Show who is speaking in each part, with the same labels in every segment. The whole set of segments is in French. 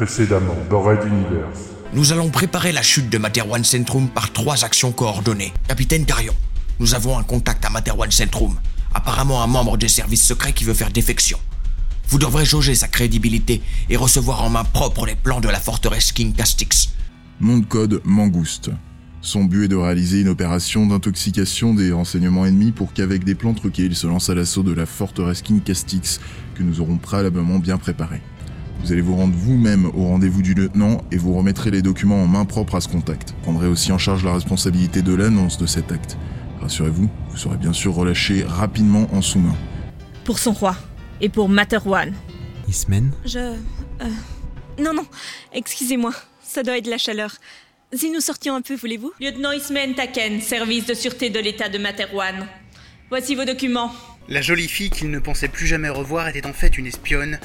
Speaker 1: Précédemment, dans Red Universe.
Speaker 2: Nous allons préparer la chute de Materwan Centrum par trois actions coordonnées. Capitaine Carion, nous avons un contact à Materwan Centrum. Apparemment un membre des services secrets qui veut faire défection. Vous devrez jauger sa crédibilité et recevoir en main propre les plans de la forteresse King Castix.
Speaker 3: Nom de code Mangouste. Son but est de réaliser une opération d'intoxication des renseignements ennemis pour qu'avec des plans truqués, il se lance à l'assaut de la forteresse King Castix que nous aurons préalablement bien préparée. Vous allez vous rendre vous-même au rendez-vous du lieutenant et vous remettrez les documents en main propre à ce contact. Vous prendrez aussi en charge la responsabilité de l'annonce de cet acte. Rassurez-vous, vous serez bien sûr relâché rapidement en sous-main.
Speaker 4: Pour son roi. Et pour Materwan.
Speaker 5: Ismen
Speaker 4: Je... euh, Non, non, excusez-moi. Ça doit être la chaleur. Si nous sortions un peu, voulez-vous? Lieutenant Ismen Taken, service de sûreté de l'État de Materwan. Voici vos documents.
Speaker 6: La jolie fille qu'il ne pensait plus jamais revoir était en fait une espionne.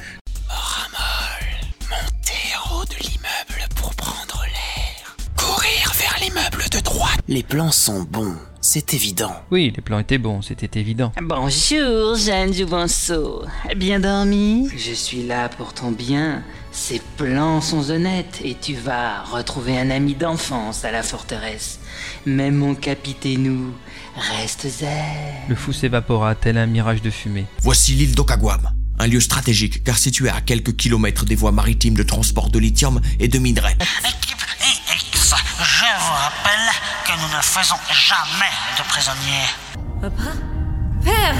Speaker 7: Droite. Les plans sont bons, c'est évident.
Speaker 5: Oui, les plans étaient bons, c'était évident.
Speaker 8: Bonjour, Jeanne Jouvenceau. Bien dormi? Je suis là pour ton bien. Ces plans sont honnêtes et tu vas retrouver un ami d'enfance à la forteresse. Mais mon capitainou, reste zen.
Speaker 5: Le fou s'évapora tel un mirage de fumée.
Speaker 2: Voici l'île d'Okagwam, un lieu stratégique car situé à quelques kilomètres des voies maritimes de transport de lithium et de minerais.
Speaker 7: Je vous rappelle que nous ne faisons jamais de prisonniers.
Speaker 4: Papa? Père?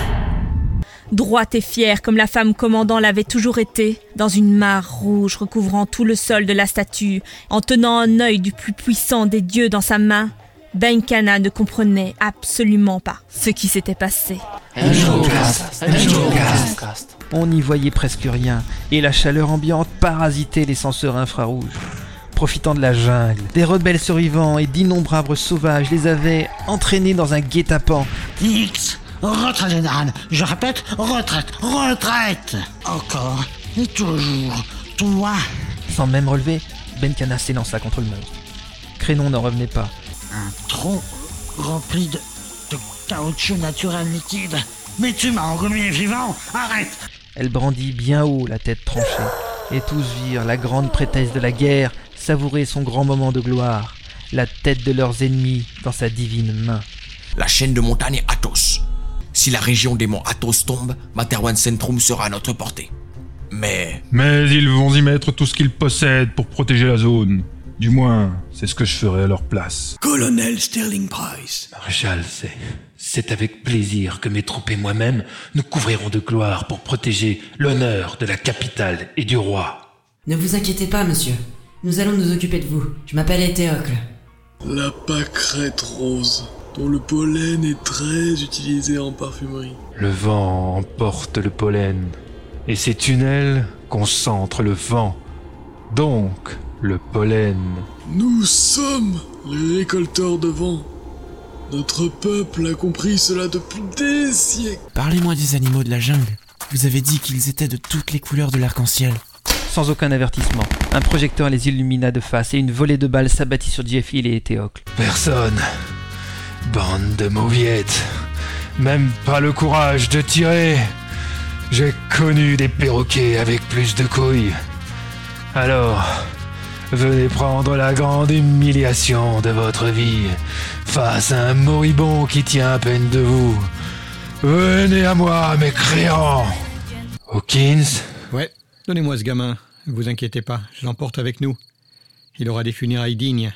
Speaker 4: Droite et fière comme la femme commandant l'avait toujours été, dans une mare rouge recouvrant tout le sol de la statue, en tenant un œil du plus puissant des dieux dans sa main, Benkana ne comprenait absolument pas ce qui s'était passé.
Speaker 5: On n'y voyait presque rien, et la chaleur ambiante parasitait les senseurs infrarouges. Profitant de la jungle, des rebelles survivants et d'innombrables sauvages les avaient entraînés dans un guet-apens.
Speaker 7: X, retraite générale. Je répète, retraite, retraite. Encore et toujours. Toi,
Speaker 5: Sans même relever, Benkana s'élança contre le monstre. Crénon n'en revenait pas.
Speaker 7: un trou rempli de, de caoutchouc naturel liquide. Mais tu m'as engommé vivant. Arrête.
Speaker 5: Elle brandit bien haut la tête tranchée, et tous virent la grande prêtresse de la guerre savourer son grand moment de gloire, la tête de leurs ennemis dans sa divine main.
Speaker 2: La chaîne de montagne Athos. Si la région des monts Athos tombe, Materwan Centrum sera à notre portée. Mais
Speaker 9: Mais ils vont y mettre tout ce qu'ils possèdent pour protéger la zone. Du moins, c'est ce que je ferai à leur place.
Speaker 2: Colonel Sterling Price.
Speaker 10: Maréchal, c'est. C'est avec plaisir que mes troupes et moi-même nous couvrirons de gloire pour protéger l'honneur de la capitale et du roi.
Speaker 11: Ne vous inquiétez pas, monsieur. Nous allons nous occuper de vous. Je m'appelle Éthéocle.
Speaker 12: La pâquerette rose, dont le pollen est très utilisé en parfumerie.
Speaker 10: Le vent emporte le pollen, et ces tunnels concentrent le vent. Donc, le pollen.
Speaker 12: Nous sommes les récolteurs de vent. Notre peuple a compris cela depuis des siècles.
Speaker 13: Parlez-moi des animaux de la jungle. Vous avez dit qu'ils étaient de toutes les couleurs de l'arc-en-ciel.
Speaker 5: Sans aucun avertissement, un projecteur les illumina de face et une volée de balles s'abattit sur Jeffil et Éthéocle.
Speaker 10: Personne. Bande de mauviettes. Même pas le courage de tirer. J'ai connu des perroquets avec plus de couilles. Alors, venez prendre la grande humiliation de votre vie face à un moribond qui tient à peine de vous. Venez à moi, mes créants. Hawkins,
Speaker 14: Ouais, donnez-moi ce gamin. Ne vous inquiétez pas, je l'emporte avec nous. Il aura des funérailles dignes.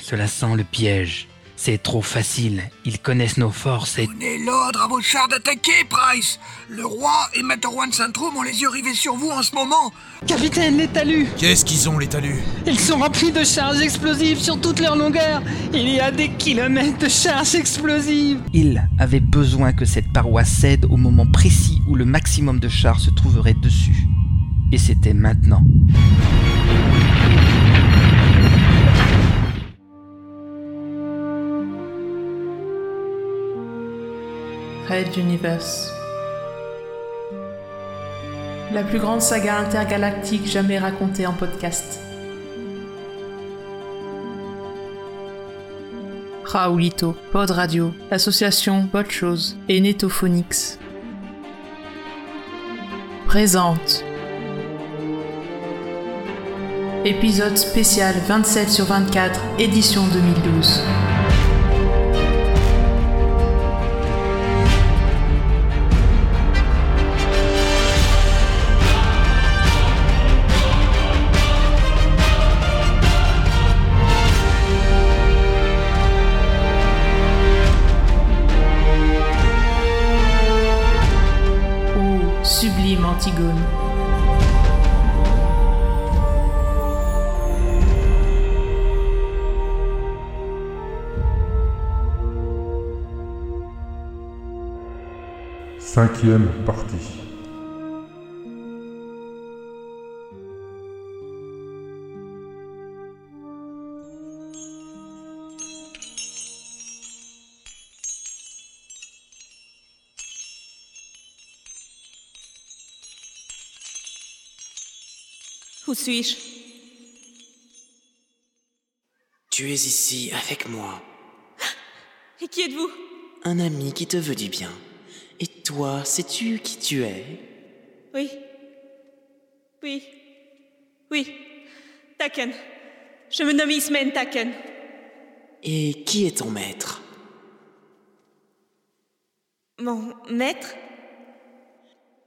Speaker 8: Cela sent le piège. C'est trop facile. Ils connaissent nos forces et...
Speaker 7: Donnez l'ordre à vos chars d'attaquer, Price. Le roi et Materwan Centrum ont les yeux rivés sur vous en ce moment.
Speaker 8: Capitaine, les talus
Speaker 13: Qu'est-ce qu'ils ont, les talus?
Speaker 8: Ils sont remplis de charges explosives sur toute leur longueur Il y a des kilomètres de charges explosives
Speaker 5: Il avait besoin que cette paroi cède au moment précis où le maximum de chars se trouverait dessus. Et c'était maintenant.
Speaker 15: Universe. La plus grande saga intergalactique jamais racontée en podcast. Raoulito, Pod Radio, Association Bot Chose et Netophonix. présente. Épisode spécial 27 sur 24, édition 2012.
Speaker 1: Cinquième partie.
Speaker 4: Où suis-je?
Speaker 7: Tu es ici avec moi,
Speaker 4: Et qui êtes-vous?
Speaker 7: Un ami qui te veut du bien. Et toi, sais-tu qui tu es?
Speaker 4: Oui. Oui. Oui. Taken. Je me nomme Ismen Taken.
Speaker 7: Et qui est ton maître?
Speaker 4: Mon maître?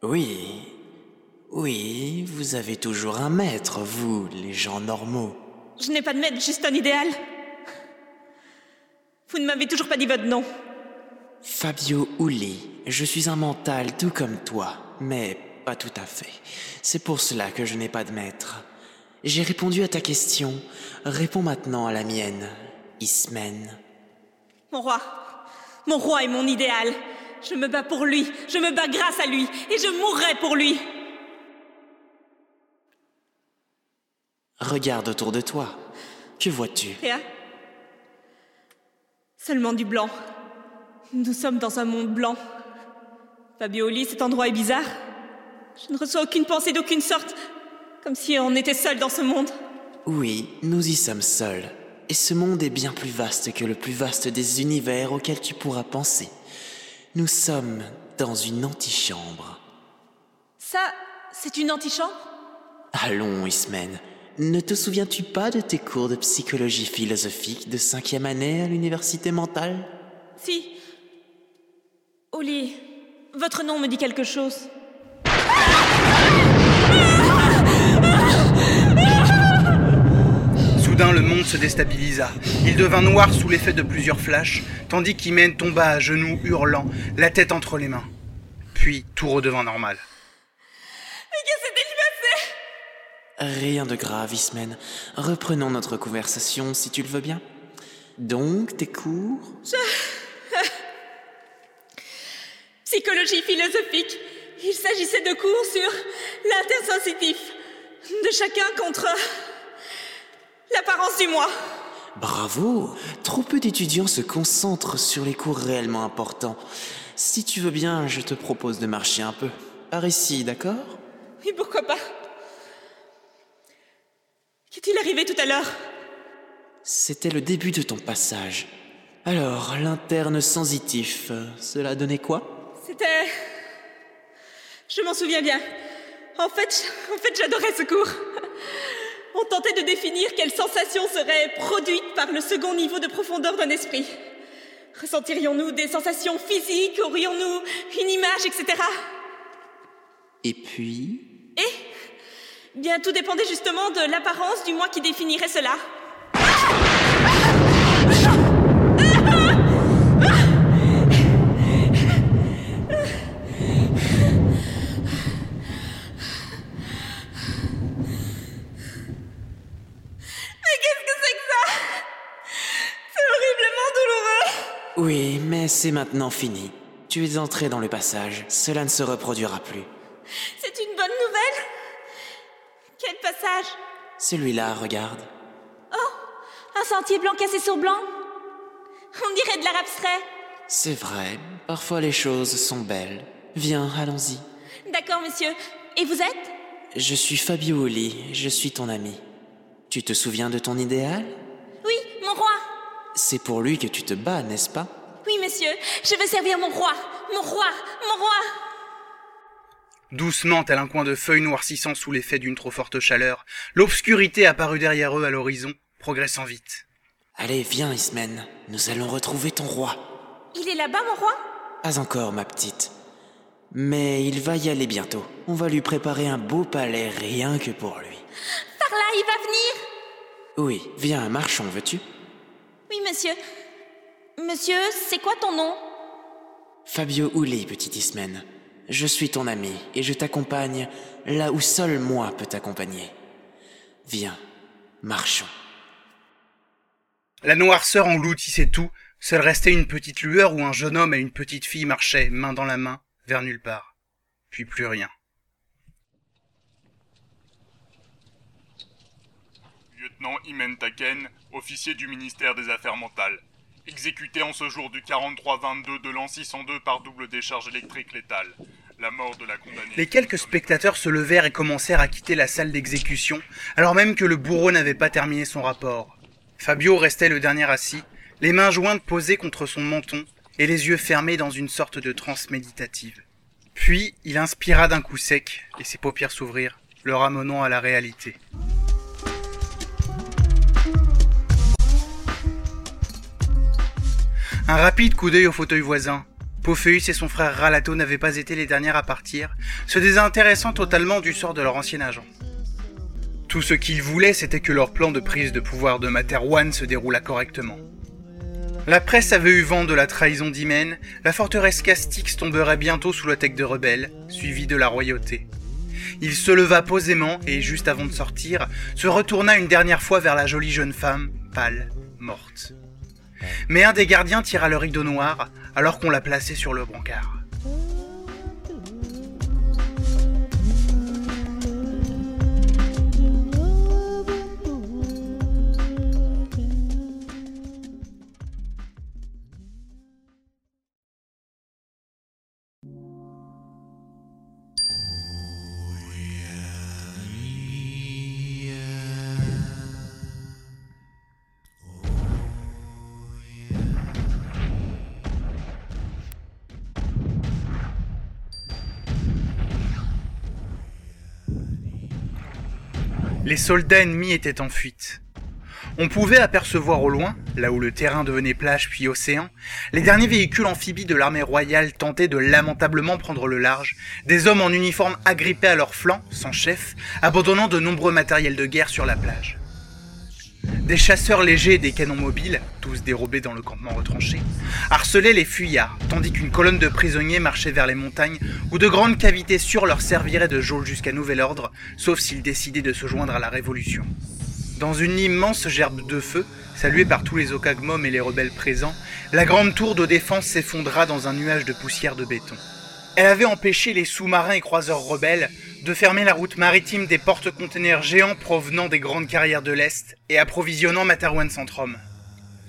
Speaker 7: Oui. Oui, vous avez toujours un maître, vous, les gens normaux.
Speaker 4: Je n'ai pas de maître, juste un idéal. Vous ne m'avez toujours pas dit votre nom.
Speaker 7: Fabio Uli, je suis un mental tout comme toi, mais pas tout à fait. C'est pour cela que je n'ai pas de maître. J'ai répondu à ta question, réponds maintenant à la mienne, Ismen.
Speaker 4: Mon roi. Mon roi est mon idéal. Je me bats pour lui. Je me bats grâce à lui. Et je mourrai pour lui.
Speaker 7: Regarde autour de toi. Que vois-tu?
Speaker 4: Seulement du blanc. Nous sommes dans un monde blanc. Fabioli, cet endroit est bizarre. Je ne reçois aucune pensée d'aucune sorte. Comme si on était seul dans ce monde.
Speaker 7: Oui, nous y sommes seuls. Et ce monde est bien plus vaste que le plus vaste des univers auxquels tu pourras penser. Nous sommes dans une antichambre.
Speaker 4: Ça, c'est une antichambre?
Speaker 7: Allons, Ismen. Ne te souviens-tu pas de tes cours de psychologie philosophique de cinquième année à l'université mentale?
Speaker 4: Si. Oli, votre nom me dit quelque chose.
Speaker 6: Soudain, le monde se déstabilisa. Il devint noir sous l'effet de plusieurs flashs, tandis qu'Imen tomba à genoux, hurlant, la tête entre les mains. Puis, tout redevint normal.
Speaker 4: Mais que s'était-il passé?
Speaker 7: Rien de grave, Ismen. Reprenons notre conversation si tu le veux bien. Donc, tes cours?
Speaker 4: Psychologie philosophique. Il s'agissait de cours sur l'intersensitif de chacun contre l'apparence du moi.
Speaker 7: Bravo Trop peu d'étudiants se concentrent sur les cours réellement importants. Si tu veux bien, je te propose de marcher un peu. Par ici, d'accord?
Speaker 4: Oui, pourquoi pas? Qu'est-il arrivé tout à l'heure?
Speaker 7: C'était le début de ton passage. Alors, l'interne sensitif, euh, cela donnait quoi?
Speaker 4: C'était. Je m'en souviens bien. En fait, en fait, j'adorais ce cours. On tentait de définir quelle sensation serait produite par le second niveau de profondeur d'un esprit. Ressentirions-nous des sensations physiques? Aurions-nous une image, etc.
Speaker 7: Et puis?
Speaker 4: Et Bien, tout dépendait justement de l'apparence du moi qui définirait cela. Mais qu'est-ce que c'est que ça C'est horriblement douloureux
Speaker 7: Oui, mais c'est maintenant fini. Tu es entré dans le passage. Cela ne se reproduira plus.
Speaker 4: C'est une bonne nouvelle Quel passage
Speaker 7: Celui-là, regarde.
Speaker 4: Oh Un sentier blanc cassé sur blanc On dirait de l'art abstrait.
Speaker 7: C'est vrai, parfois les choses sont belles. Viens, allons-y.
Speaker 4: D'accord, monsieur. Et vous êtes?
Speaker 7: Je suis Fabio Oli, je suis ton ami. Tu te souviens de ton idéal?
Speaker 4: Oui, mon roi.
Speaker 7: C'est pour lui que tu te bats, n'est-ce pas?
Speaker 4: Monsieur. Je veux servir mon roi. Mon roi. Mon roi.
Speaker 6: Doucement, tel un coin de feuilles noircissant sous l'effet d'une trop forte chaleur, l'obscurité apparut derrière eux à l'horizon, progressant vite.
Speaker 7: Allez, viens, Ismen. Nous allons retrouver ton roi.
Speaker 4: Il est là-bas, mon roi?
Speaker 7: Pas encore, ma petite. Mais il va y aller bientôt. On va lui préparer un beau palais rien que pour lui.
Speaker 4: Par là, il va venir?
Speaker 7: Oui, viens, marchons, veux-tu?
Speaker 4: Oui, monsieur. Monsieur, c'est quoi ton nom?
Speaker 7: Fabio Uli, petit Ismen. Je suis ton ami et je t'accompagne là où seul moi peux t'accompagner. Viens, marchons.
Speaker 6: La noirceur engloutissait tout, seul restait une petite lueur où un jeune homme et une petite fille marchaient, main dans la main, vers nulle part. Puis plus rien.
Speaker 16: Lieutenant Imen Taken, officier du ministère des Affaires mentales. Exécuté en ce jour du 43-22 de l'an 602 par double décharge électrique létale. La mort de la condamnée.
Speaker 6: Les quelques spectateurs se levèrent et commencèrent à quitter la salle d'exécution, alors même que le bourreau n'avait pas terminé son rapport. Fabio restait le dernier assis, les mains jointes posées contre son menton et les yeux fermés dans une sorte de transe méditative. Puis il inspira d'un coup sec et ses paupières s'ouvrirent, le ramenant à la réalité. Un rapide coup d'œil au fauteuil voisin. Pophéus et son frère Ralato n'avaient pas été les derniers à partir, se désintéressant totalement du sort de leur ancien agent. Tout ce qu'ils voulaient, c'était que leur plan de prise de pouvoir de Materwan se déroulât correctement. La presse avait eu vent de la trahison d'Hymen, la forteresse Castix tomberait bientôt sous l'attaque de rebelles, suivie de la royauté. Il se leva posément et, juste avant de sortir, se retourna une dernière fois vers la jolie jeune femme, pâle, morte. Mais un des gardiens tira le rideau noir alors qu'on la plaçait sur le brancard. Les soldats ennemis étaient en fuite. On pouvait apercevoir au loin, là où le terrain devenait plage puis océan, les derniers véhicules amphibies de l'armée royale tentaient de lamentablement prendre le large, des hommes en uniforme agrippés à leurs flancs, sans chef, abandonnant de nombreux matériels de guerre sur la plage. Des chasseurs légers et des canons mobiles, tous dérobés dans le campement retranché, harcelaient les fuyards, tandis qu'une colonne de prisonniers marchait vers les montagnes où de grandes cavités sûres leur serviraient de geôle jusqu'à nouvel ordre, sauf s'ils décidaient de se joindre à la révolution. Dans une immense gerbe de feu, saluée par tous les okagmom et les rebelles présents, la grande tour de défense s'effondra dans un nuage de poussière de béton. Elle avait empêché les sous-marins et croiseurs rebelles de fermer la route maritime des porte-containers géants provenant des grandes carrières de l'Est et approvisionnant Materwan Centrum.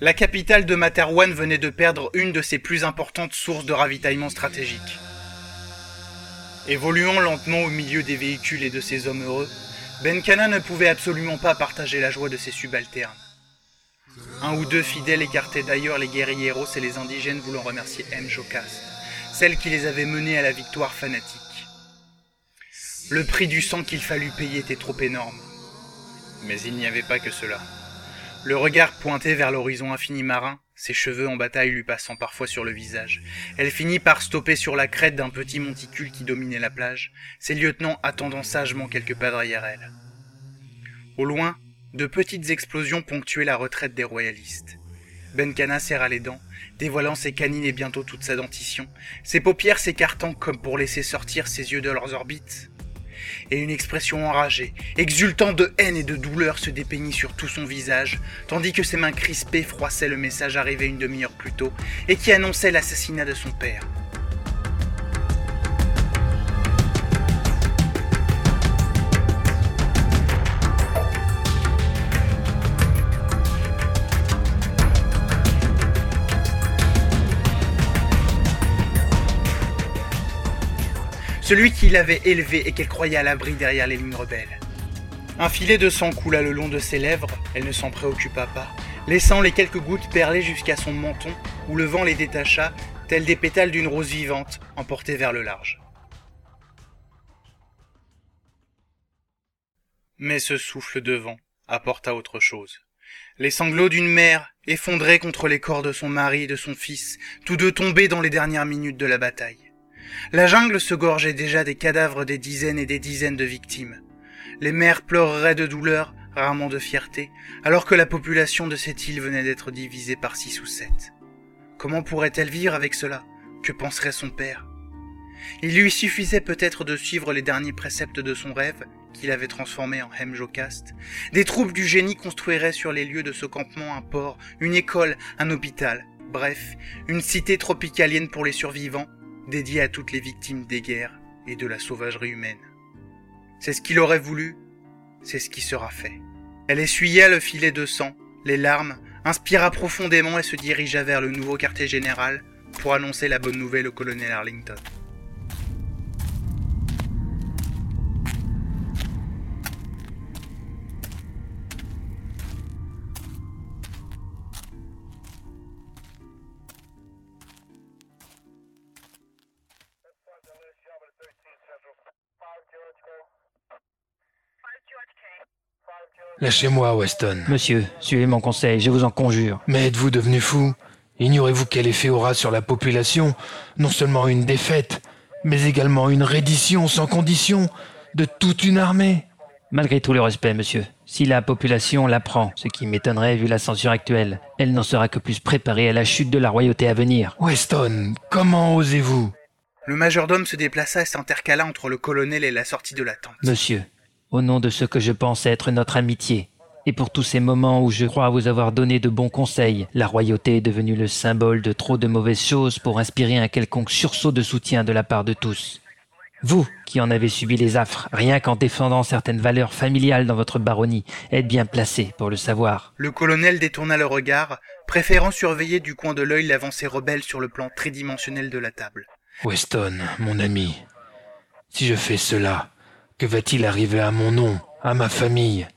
Speaker 6: La capitale de Materwan venait de perdre une de ses plus importantes sources de ravitaillement stratégique. Évoluant lentement au milieu des véhicules et de ses hommes heureux, Benkana ne pouvait absolument pas partager la joie de ses subalternes. Un ou deux fidèles écartaient d'ailleurs les guerrieros et les indigènes voulant remercier M. Jocasta, celle qui les avait menés à la victoire fanatique. Le prix du sang qu'il fallut payer était trop énorme. Mais il n'y avait pas que cela. Le regard pointé vers l'horizon infini marin, ses cheveux en bataille lui passant parfois sur le visage, elle finit par stopper sur la crête d'un petit monticule qui dominait la plage, ses lieutenants attendant sagement quelques pas derrière elle. Au loin, de petites explosions ponctuaient la retraite des royalistes. Benkana serra les dents, dévoilant ses canines et bientôt toute sa dentition, ses paupières s'écartant comme pour laisser sortir ses yeux de leurs orbites et une expression enragée, exultant de haine et de douleur se dépeignit sur tout son visage, tandis que ses mains crispées froissaient le message arrivé une demi-heure plus tôt et qui annonçait l'assassinat de son père. Celui qui l'avait élevée et qu'elle croyait à l'abri derrière les lignes rebelles. Un filet de sang coula le long de ses lèvres, elle ne s'en préoccupa pas, laissant les quelques gouttes perler jusqu'à son menton, où le vent les détacha, tels des pétales d'une rose vivante, emportés vers le large. Mais ce souffle de vent apporta autre chose. Les sanglots d'une mère, effondrée contre les corps de son mari et de son fils, tous deux tombés dans les dernières minutes de la bataille. La jungle se gorgeait déjà des cadavres des dizaines et des dizaines de victimes. Les mères pleureraient de douleur, rarement de fierté, alors que la population de cette île venait d'être divisée par six ou sept. Comment pourrait-elle vivre avec cela? Que penserait son père? Il lui suffisait peut-être de suivre les derniers préceptes de son rêve, qu'il avait transformé en Hemjokast. Des troupes du génie construiraient sur les lieux de ce campement un port, une école, un hôpital, bref, une cité tropicalienne pour les survivants, dédiée à toutes les victimes des guerres et de la sauvagerie humaine. C'est ce qu'il aurait voulu, c'est ce qui sera fait. Elle essuya le filet de sang, les larmes, inspira profondément et se dirigea vers le nouveau quartier général pour annoncer la bonne nouvelle au colonel Arlington.
Speaker 10: Lâchez-moi, Weston.
Speaker 5: Monsieur, suivez mon conseil, je vous en conjure.
Speaker 10: Mais êtes-vous devenu fou? Ignorez-vous quel effet aura sur la population? Non seulement une défaite, mais également une reddition sans condition de toute une armée
Speaker 5: Malgré tout le respect, monsieur, si la population l'apprend, ce qui m'étonnerait vu la censure actuelle, elle n'en sera que plus préparée à la chute de la royauté à venir.
Speaker 10: Weston, comment osez-vous?
Speaker 6: Le majordome se déplaça et s'intercala entre le colonel et la sortie de la tente.
Speaker 5: Monsieur, au nom de ce que je pense être notre amitié, et pour tous ces moments où je crois vous avoir donné de bons conseils, la royauté est devenue le symbole de trop de mauvaises choses pour inspirer un quelconque sursaut de soutien de la part de tous. Vous, qui en avez subi les affres, rien qu'en défendant certaines valeurs familiales dans votre baronnie, êtes bien placé pour le savoir.
Speaker 6: Le colonel détourna le regard, préférant surveiller du coin de l'œil l'avancée rebelle sur le plan tridimensionnel de la table.
Speaker 10: Weston, mon ami, si je fais cela, que va-t-il arriver à mon nom, à ma famille?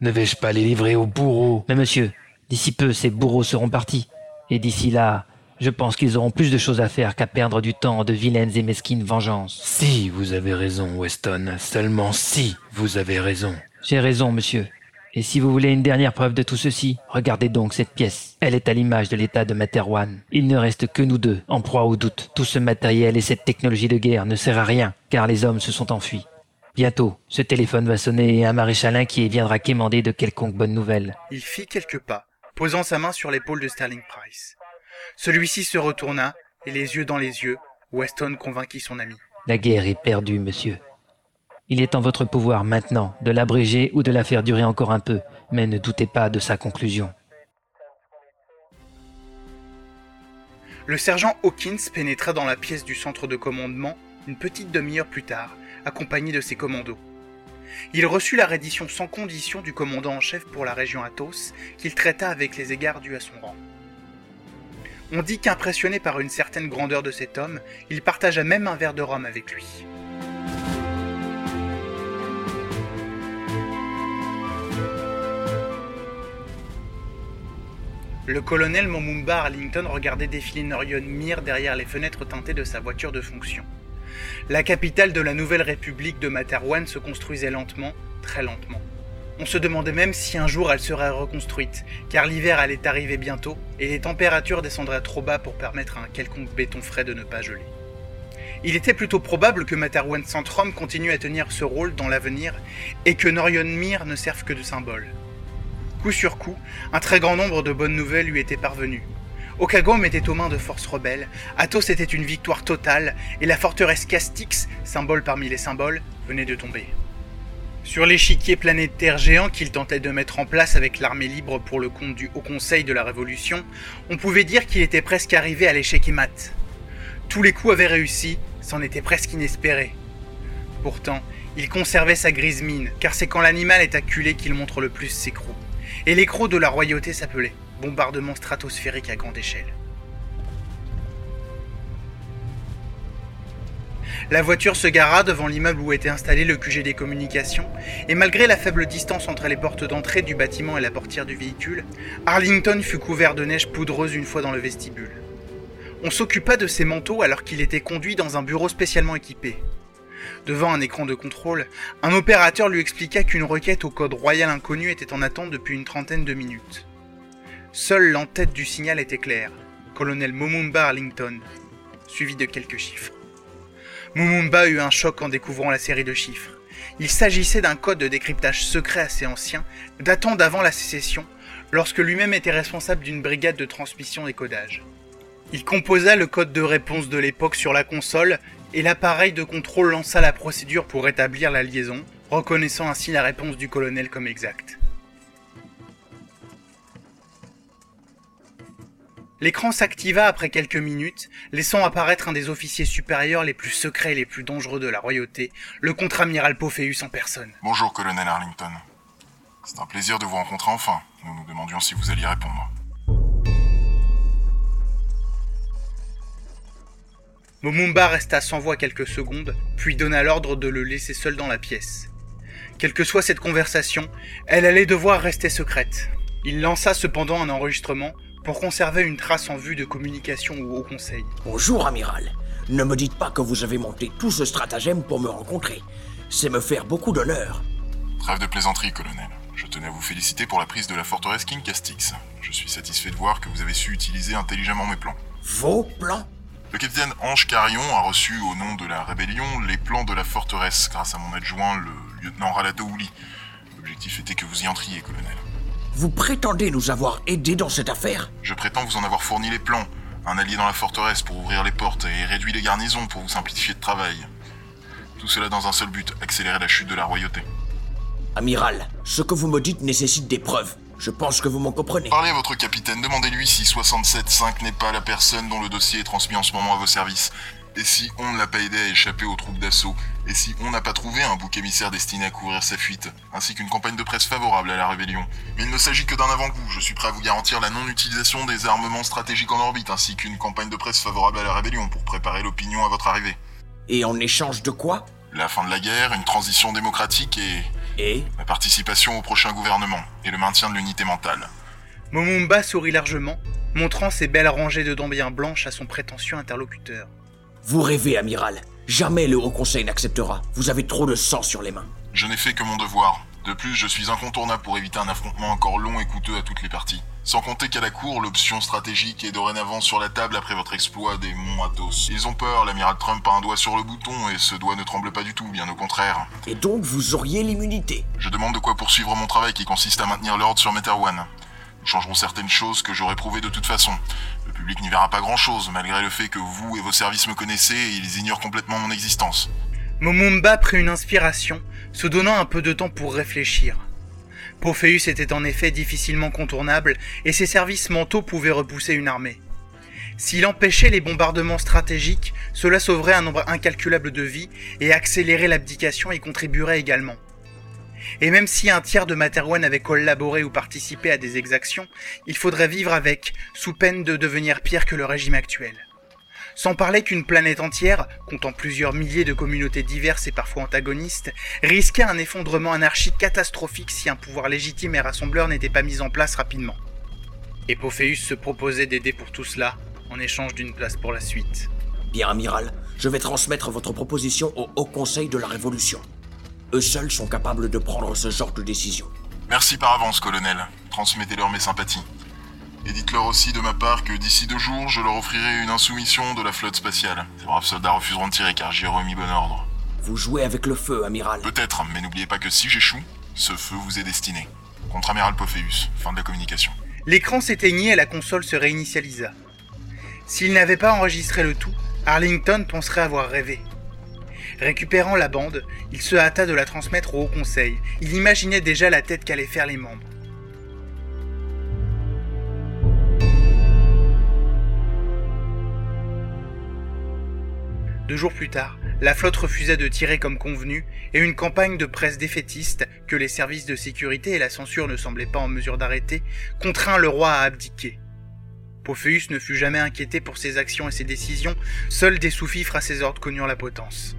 Speaker 10: Ne vais-je pas les livrer aux bourreaux?
Speaker 5: Mais monsieur, d'ici peu ces bourreaux seront partis. Et d'ici là, je pense qu'ils auront plus de choses à faire qu'à perdre du temps en de vilaines et mesquines vengeances.
Speaker 10: Si vous avez raison, Weston, seulement si vous avez raison.
Speaker 5: J'ai raison, monsieur. Et si vous voulez une dernière preuve de tout ceci, regardez donc cette pièce. Elle est à l'image de l'état de Materwan. Il ne reste que nous deux, en proie au doute. Tout ce matériel et cette technologie de guerre ne sert à rien, car les hommes se sont enfuis. Bientôt, ce téléphone va sonner et un maréchal inquiet viendra quémander de quelconque bonne nouvelle.
Speaker 6: Il fit quelques pas, posant sa main sur l'épaule de Sterling Price. Celui-ci se retourna, et les yeux dans les yeux, Weston convainquit son ami.
Speaker 5: La guerre est perdue, monsieur. Il est en votre pouvoir maintenant de l'abréger ou de la faire durer encore un peu, mais ne doutez pas de sa conclusion.
Speaker 6: Le sergent Hawkins pénétra dans la pièce du centre de commandement une petite demi-heure plus tard, accompagné de ses commandos. Il reçut la reddition sans condition du commandant en chef pour la région Athos, qu'il traita avec les égards dus à son rang. On dit qu'impressionné par une certaine grandeur de cet homme, il partagea même un verre de rhum avec lui. Le colonel Momumba Arlington regardait défiler Norion Mir derrière les fenêtres teintées de sa voiture de fonction. La capitale de la nouvelle république de Materwan se construisait lentement, très lentement. On se demandait même si un jour elle serait reconstruite, car l'hiver allait arriver bientôt et les températures descendraient trop bas pour permettre à un quelconque béton frais de ne pas geler. Il était plutôt probable que Materwan Centrum continue à tenir ce rôle dans l'avenir et que Norion Mir ne serve que de symbole. Coup sur coup, un très grand nombre de bonnes nouvelles lui étaient parvenues. Okagome était aux mains de forces rebelles, Athos était une victoire totale, et la forteresse Castix, symbole parmi les symboles, venait de tomber. Sur l'échiquier planétaire géant qu'il tentait de mettre en place avec l'armée libre pour le compte du Haut Conseil de la Révolution, on pouvait dire qu'il était presque arrivé à l'échec et. Tous les coups avaient réussi, c'en était presque inespéré. Pourtant, il conservait sa grise mine, car c'est quand l'animal est acculé qu'il montre le plus ses crocs. Et les crocs de la royauté s'appelaient bombardement stratosphérique à grande échelle. La voiture se gara devant l'immeuble où était installé le QG des communications, et malgré la faible distance entre les portes d'entrée du bâtiment et la portière du véhicule, Arlington fut couvert de neige poudreuse une fois dans le vestibule. On s'occupa de ses manteaux alors qu'il était conduit dans un bureau spécialement équipé. Devant un écran de contrôle, un opérateur lui expliqua qu'une requête au code royal inconnu était en attente depuis une trentaine de minutes. Seule l'entête du signal était claire, colonel Momumba Arlington, suivi de quelques chiffres. Momumba eut un choc en découvrant la série de chiffres. Il s'agissait d'un code de décryptage secret assez ancien, datant d'avant la sécession, lorsque lui-même était responsable d'une brigade de transmission et codage. Il composa le code de réponse de l'époque sur la console et l'appareil de contrôle lança la procédure pour rétablir la liaison, reconnaissant ainsi la réponse du colonel comme exacte. L'écran s'activa après quelques minutes, laissant apparaître un des officiers supérieurs les plus secrets et les plus dangereux de la royauté, le contre-amiral Pophéus en personne.
Speaker 3: Bonjour, colonel Arlington. C'est un plaisir de vous rencontrer enfin. Nous nous demandions si vous alliez répondre.
Speaker 6: Momumba resta sans voix quelques secondes, puis donna l'ordre de le laisser seul dans la pièce. Quelle que soit cette conversation, elle allait devoir rester secrète. Il lança cependant un enregistrement pour conserver une trace en vue de communication au Haut Conseil.
Speaker 2: Bonjour, amiral. Ne me dites pas que vous avez monté tout ce stratagème pour me rencontrer. C'est me faire beaucoup d'honneur.
Speaker 3: Trêve de plaisanterie, colonel. Je tenais à vous féliciter pour la prise de la forteresse King Castix. Je suis satisfait de voir que vous avez su utiliser intelligemment mes plans.
Speaker 2: Vos plans?
Speaker 3: Le capitaine Ange Carillon a reçu au nom de la rébellion les plans de la forteresse grâce à mon adjoint, le lieutenant Ralato Ouli. L'objectif était que vous y entriez, colonel.
Speaker 2: Vous prétendez nous avoir aidés dans cette affaire
Speaker 3: Je prétends vous en avoir fourni les plans. Un allié dans la forteresse pour ouvrir les portes et réduire les garnisons pour vous simplifier le travail. Tout cela dans un seul but, accélérer la chute de la royauté.
Speaker 2: Amiral, ce que vous me dites nécessite des preuves. Je pense que vous m'en comprenez.
Speaker 3: Parlez à votre capitaine, demandez-lui si 67-5 n'est pas la personne dont le dossier est transmis en ce moment à vos services. Et si on ne l'a pas aidé à échapper aux troupes d'assaut Et si on n'a pas trouvé un bouc émissaire destiné à couvrir sa fuite Ainsi qu'une campagne de presse favorable à la rébellion Mais il ne s'agit que d'un avant-goût. Je suis prêt à vous garantir la non-utilisation des armements stratégiques en orbite, ainsi qu'une campagne de presse favorable à la rébellion pour préparer l'opinion à votre arrivée.
Speaker 2: Et en échange de quoi?
Speaker 3: La fin de la guerre, une transition démocratique et...
Speaker 2: Et?
Speaker 3: La participation au prochain gouvernement et le maintien de l'unité mentale.
Speaker 6: Momumba sourit largement, montrant ses belles rangées de dents bien blanches à son prétentieux interlocuteur.
Speaker 2: Vous rêvez, amiral. Jamais le Haut Conseil n'acceptera. Vous avez trop de sang sur les mains.
Speaker 3: Je n'ai fait que mon devoir. De plus, je suis incontournable pour éviter un affrontement encore long et coûteux à toutes les parties. Sans compter qu'à la cour, l'option stratégique est dorénavant sur la table après votre exploit des monts Athos. Ils ont peur, l'amiral Trump a un doigt sur le bouton et ce doigt ne tremble pas du tout, bien au contraire.
Speaker 2: Et donc vous auriez l'immunité
Speaker 3: Je demande de quoi poursuivre mon travail qui consiste à maintenir l'ordre sur Meterwan. Nous changerons certaines choses que j'aurais prouvées de toute façon. Le public n'y verra pas grand-chose, malgré le fait que vous et vos services me connaissez et ils ignorent complètement mon existence.
Speaker 6: Momumba prit une inspiration, se donnant un peu de temps pour réfléchir. Pophéus était en effet difficilement contournable et ses services mentaux pouvaient repousser une armée. S'il empêchait les bombardements stratégiques, cela sauverait un nombre incalculable de vies et accélérer l'abdication y contribuerait également. Et même si un tiers de Materwan avait collaboré ou participé à des exactions, il faudrait vivre avec, sous peine de devenir pire que le régime actuel. Sans parler qu'une planète entière, comptant plusieurs milliers de communautés diverses et parfois antagonistes, risquait un effondrement anarchique catastrophique si un pouvoir légitime et rassembleur n'était pas mis en place rapidement. Et Pophéus se proposait d'aider pour tout cela, en échange d'une place pour la suite.
Speaker 2: Bien, amiral, je vais transmettre votre proposition au Haut Conseil de la Révolution. Eux seuls sont capables de prendre ce genre de décision.
Speaker 3: Merci par avance, colonel. Transmettez-leur mes sympathies. Et dites-leur aussi de ma part que d'ici deux jours, je leur offrirai une insoumission de la flotte spatiale. Ces braves soldats refuseront de tirer car j'y ai remis bon ordre.
Speaker 2: Vous jouez avec le feu, amiral.
Speaker 3: Peut-être, mais n'oubliez pas que si j'échoue, ce feu vous est destiné. Contre-amiral Pophéus, fin de la communication.
Speaker 6: L'écran s'éteignit et la console se réinitialisa. S'il n'avait pas enregistré le tout, Arlington penserait avoir rêvé. Récupérant la bande, il se hâta de la transmettre au Haut Conseil. Il imaginait déjà la tête qu'allaient faire les membres. Deux jours plus tard, la flotte refusa de tirer comme convenu et une campagne de presse défaitiste, que les services de sécurité et la censure ne semblaient pas en mesure d'arrêter, contraint le roi à abdiquer. Pophéus ne fut jamais inquiété pour ses actions et ses décisions, seuls des sous-fifres à ses ordres connurent la potence.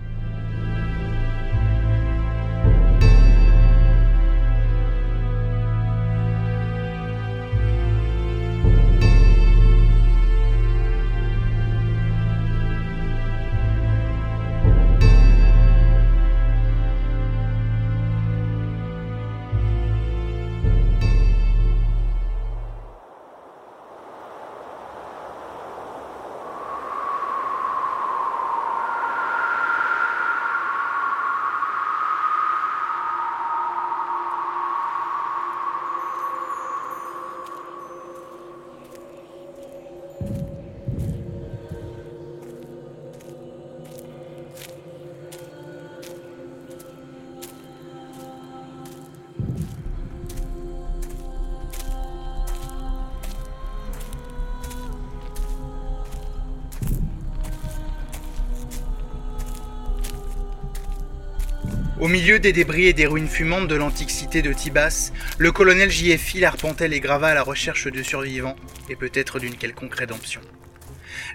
Speaker 6: Au milieu des débris et des ruines fumantes de l'antique cité de Tibas, le colonel J.F. Hill arpentait les gravats à la recherche de survivants et peut-être d'une quelconque rédemption.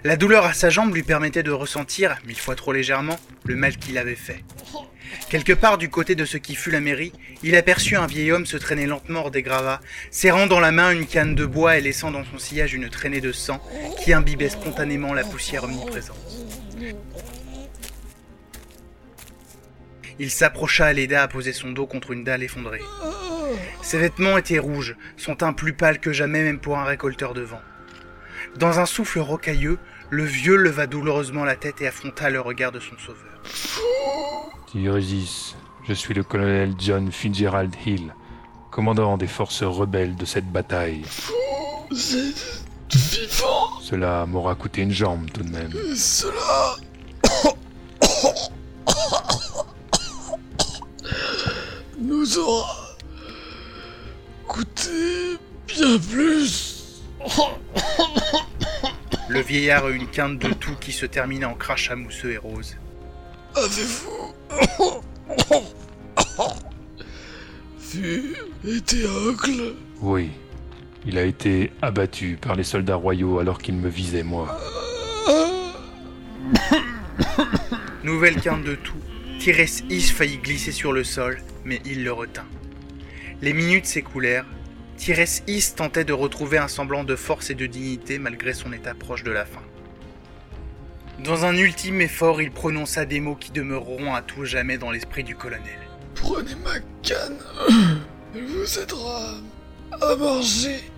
Speaker 6: La douleur à sa jambe lui permettait de ressentir, mille fois trop légèrement, le mal qu'il avait fait. Quelque part du côté de ce qui fut la mairie, il aperçut un vieil homme se traîner lentement hors des gravats, serrant dans la main une canne de bois et laissant dans son sillage une traînée de sang qui imbibait spontanément la poussière omniprésente. Il s'approcha et l'aida à poser son dos contre une dalle effondrée. Ses vêtements étaient rouges, son teint plus pâle que jamais même pour un récolteur de vent. Dans un souffle rocailleux, le vieux leva douloureusement la tête et affronta le regard de son sauveur.
Speaker 10: Tyresis, je suis le colonel John Fitzgerald Hill, commandant des forces rebelles de cette bataille.
Speaker 12: Vous êtes vivant
Speaker 10: Cela m'aura coûté une jambe tout de même.
Speaker 12: Cela nous aura coûté bien plus.
Speaker 6: Le vieillard eut une quinte de tout qui se termina en crachat mousseux et rose.
Speaker 12: Avez-vous vu Éthéocle
Speaker 10: Oui, il a été abattu par les soldats royaux alors qu'il me visait moi.
Speaker 6: Nouvelle quinte de tout. Tyrès Is faillit glisser sur le sol, mais il le retint. Les minutes s'écoulèrent. Tyrès Is tentait de retrouver un semblant de force et de dignité malgré son état proche de la fin. Dans un ultime effort, il prononça des mots qui demeureront à tout jamais dans l'esprit du colonel.
Speaker 12: Prenez ma canne. Elle vous aidera à marcher.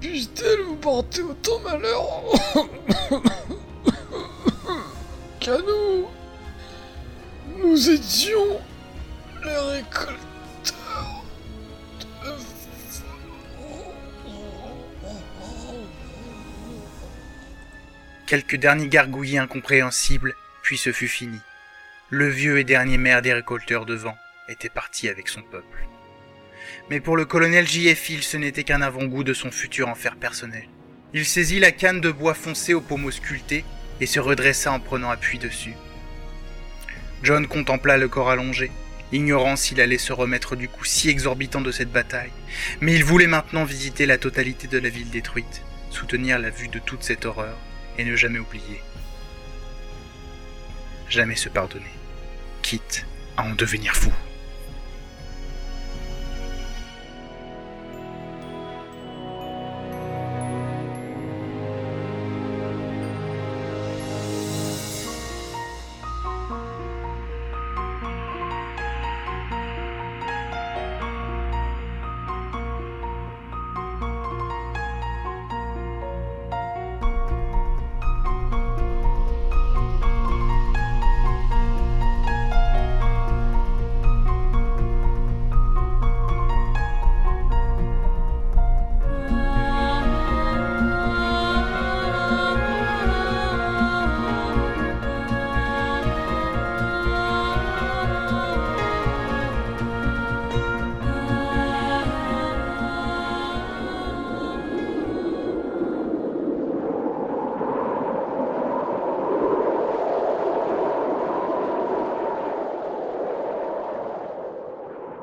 Speaker 12: Puisse-t-elle vous porter autant malheur qu'à nous étions les récolteurs de
Speaker 6: Quelques derniers gargouillis incompréhensibles, puis ce fut fini. Le vieux et dernier maire des récolteurs de vent était parti avec son peuple. Mais pour le colonel J.F. Hill, ce n'était qu'un avant-goût de son futur enfer personnel. Il saisit la canne de bois foncé aux pommeaux sculptés et se redressa en prenant appui dessus. John contempla le corps allongé, ignorant s'il allait se remettre du coup si exorbitant de cette bataille, mais il voulait maintenant visiter la totalité de la ville détruite, soutenir la vue de toute cette horreur et ne jamais oublier. Jamais se pardonner, quitte à en devenir fou.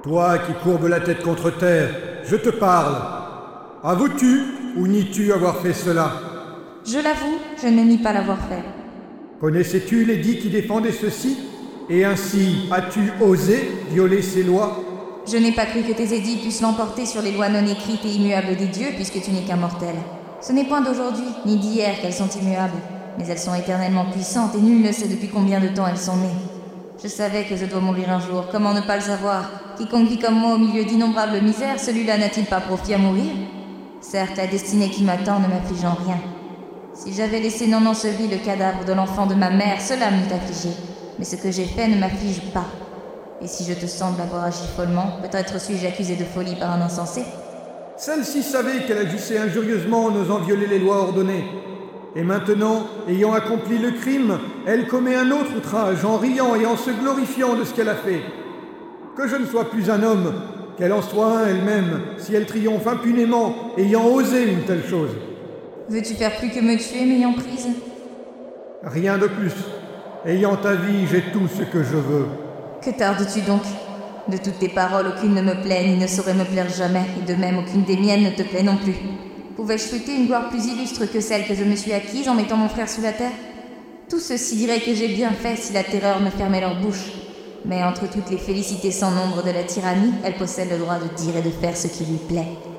Speaker 17: Toi qui courbes la tête contre terre, je te parle. Avoues-tu ou nies-tu avoir fait cela?
Speaker 18: Je l'avoue, je ne nie pas l'avoir fait.
Speaker 17: Connaissais-tu les qui défendaient ceci? Et ainsi, as-tu osé violer ces lois?
Speaker 18: Je n'ai pas cru que tes édits puissent l'emporter sur les lois non écrites et immuables des dieux, puisque tu n'es qu'un mortel. Ce n'est point d'aujourd'hui, ni d'hier qu'elles sont immuables, mais elles sont éternellement puissantes et nul ne sait depuis combien de temps elles sont nées. Je savais que je dois mourir un jour, comment ne pas le savoir? Quiconque vit comme moi au milieu d'innombrables misères, celui-là n'a-t-il pas profit à mourir? Certes, la destinée qui m'attend ne m'afflige en rien. Si j'avais laissé non enseveli le cadavre de l'enfant de ma mère, cela m'eût affligé. Mais ce que j'ai fait ne m'afflige pas. Et si je te semble avoir agi follement, peut-être suis-je accusé de folie par un insensé
Speaker 17: Celle-ci savait qu'elle agissait injurieusement en osant violer les lois ordonnées. Et maintenant, ayant accompli le crime, elle commet un autre outrage en riant et en se glorifiant de ce qu'elle a fait. Que je ne sois plus un homme, qu'elle en soit un elle-même, si elle triomphe impunément, ayant osé une telle chose.
Speaker 18: Veux-tu faire plus que me tuer, m'ayant prise?
Speaker 17: Rien de plus. Ayant ta vie, j'ai tout ce que je veux.
Speaker 18: Que tardes-tu donc? De toutes tes paroles, aucune ne me plaît ni ne saurait me plaire jamais, et de même aucune des miennes ne te plaît non plus. Pouvais-je souhaiter une gloire plus illustre que celle que je me suis acquise en mettant mon frère sous la terre? Tout ceci dirait que j'ai bien fait si la terreur me fermait leur bouche. Mais entre toutes les félicités sans nombre de la tyrannie, elle possède le droit de dire et de faire ce qui lui plaît.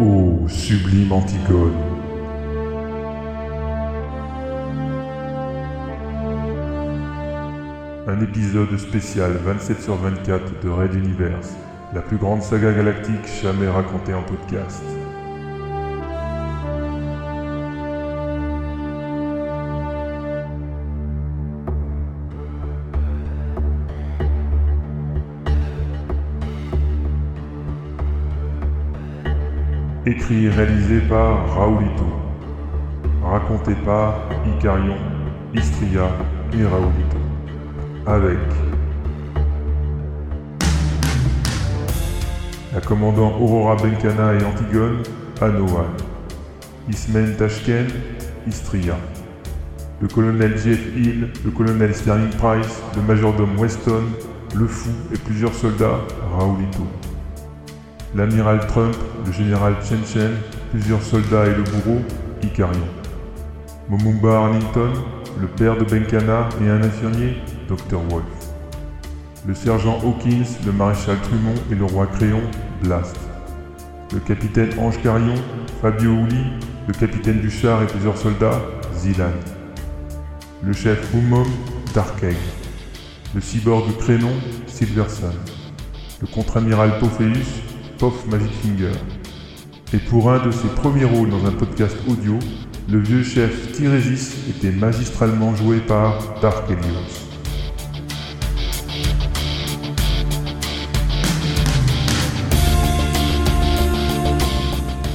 Speaker 1: Ô sublime Antigone. Un épisode spécial 27 sur 24 de Red Universe, la plus grande saga galactique jamais racontée en podcast. Écrit et réalisé par Raoulito. Raconté par Icarion, Istria et Raoulito. Avec la commandant Aurora Benkana et Antigone, Anoan. Ismen Tashken, Istria. Le colonel Jeff Hill, le colonel Sterling Price, le majordome Weston, le fou et plusieurs soldats, Raoulito l'amiral Trump, le général Chen Chen, plusieurs soldats et le bourreau, Icarion. Momumba Arlington, le père de Benkana et un infirmier, Dr. Wolf. Le sergent Hawkins, le maréchal Trumont et le roi Créon, Blast. Le capitaine Ange Carion, Fabio Uli, le capitaine du char et plusieurs soldats, Zilan. Le chef Boomom, Darkegg. Le cyborg Crénon, Silverson. Le contre-amiral Pophéus, Magic Finger. Et pour un de ses premiers rôles dans un podcast audio, le vieux chef Tirésis était magistralement joué par Dark Helios.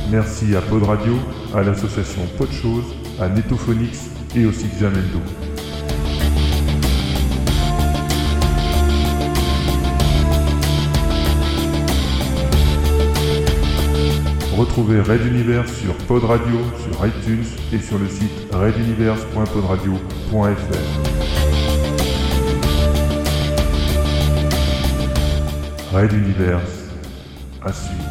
Speaker 1: Merci à Pod Radio, à l'association Pod Chose, à Netophonix et au site Jamendo. Retrouvez Red Universe sur Pod Radio, sur iTunes et sur le site reduniverse.podradio.fr. Red Universe à suivre.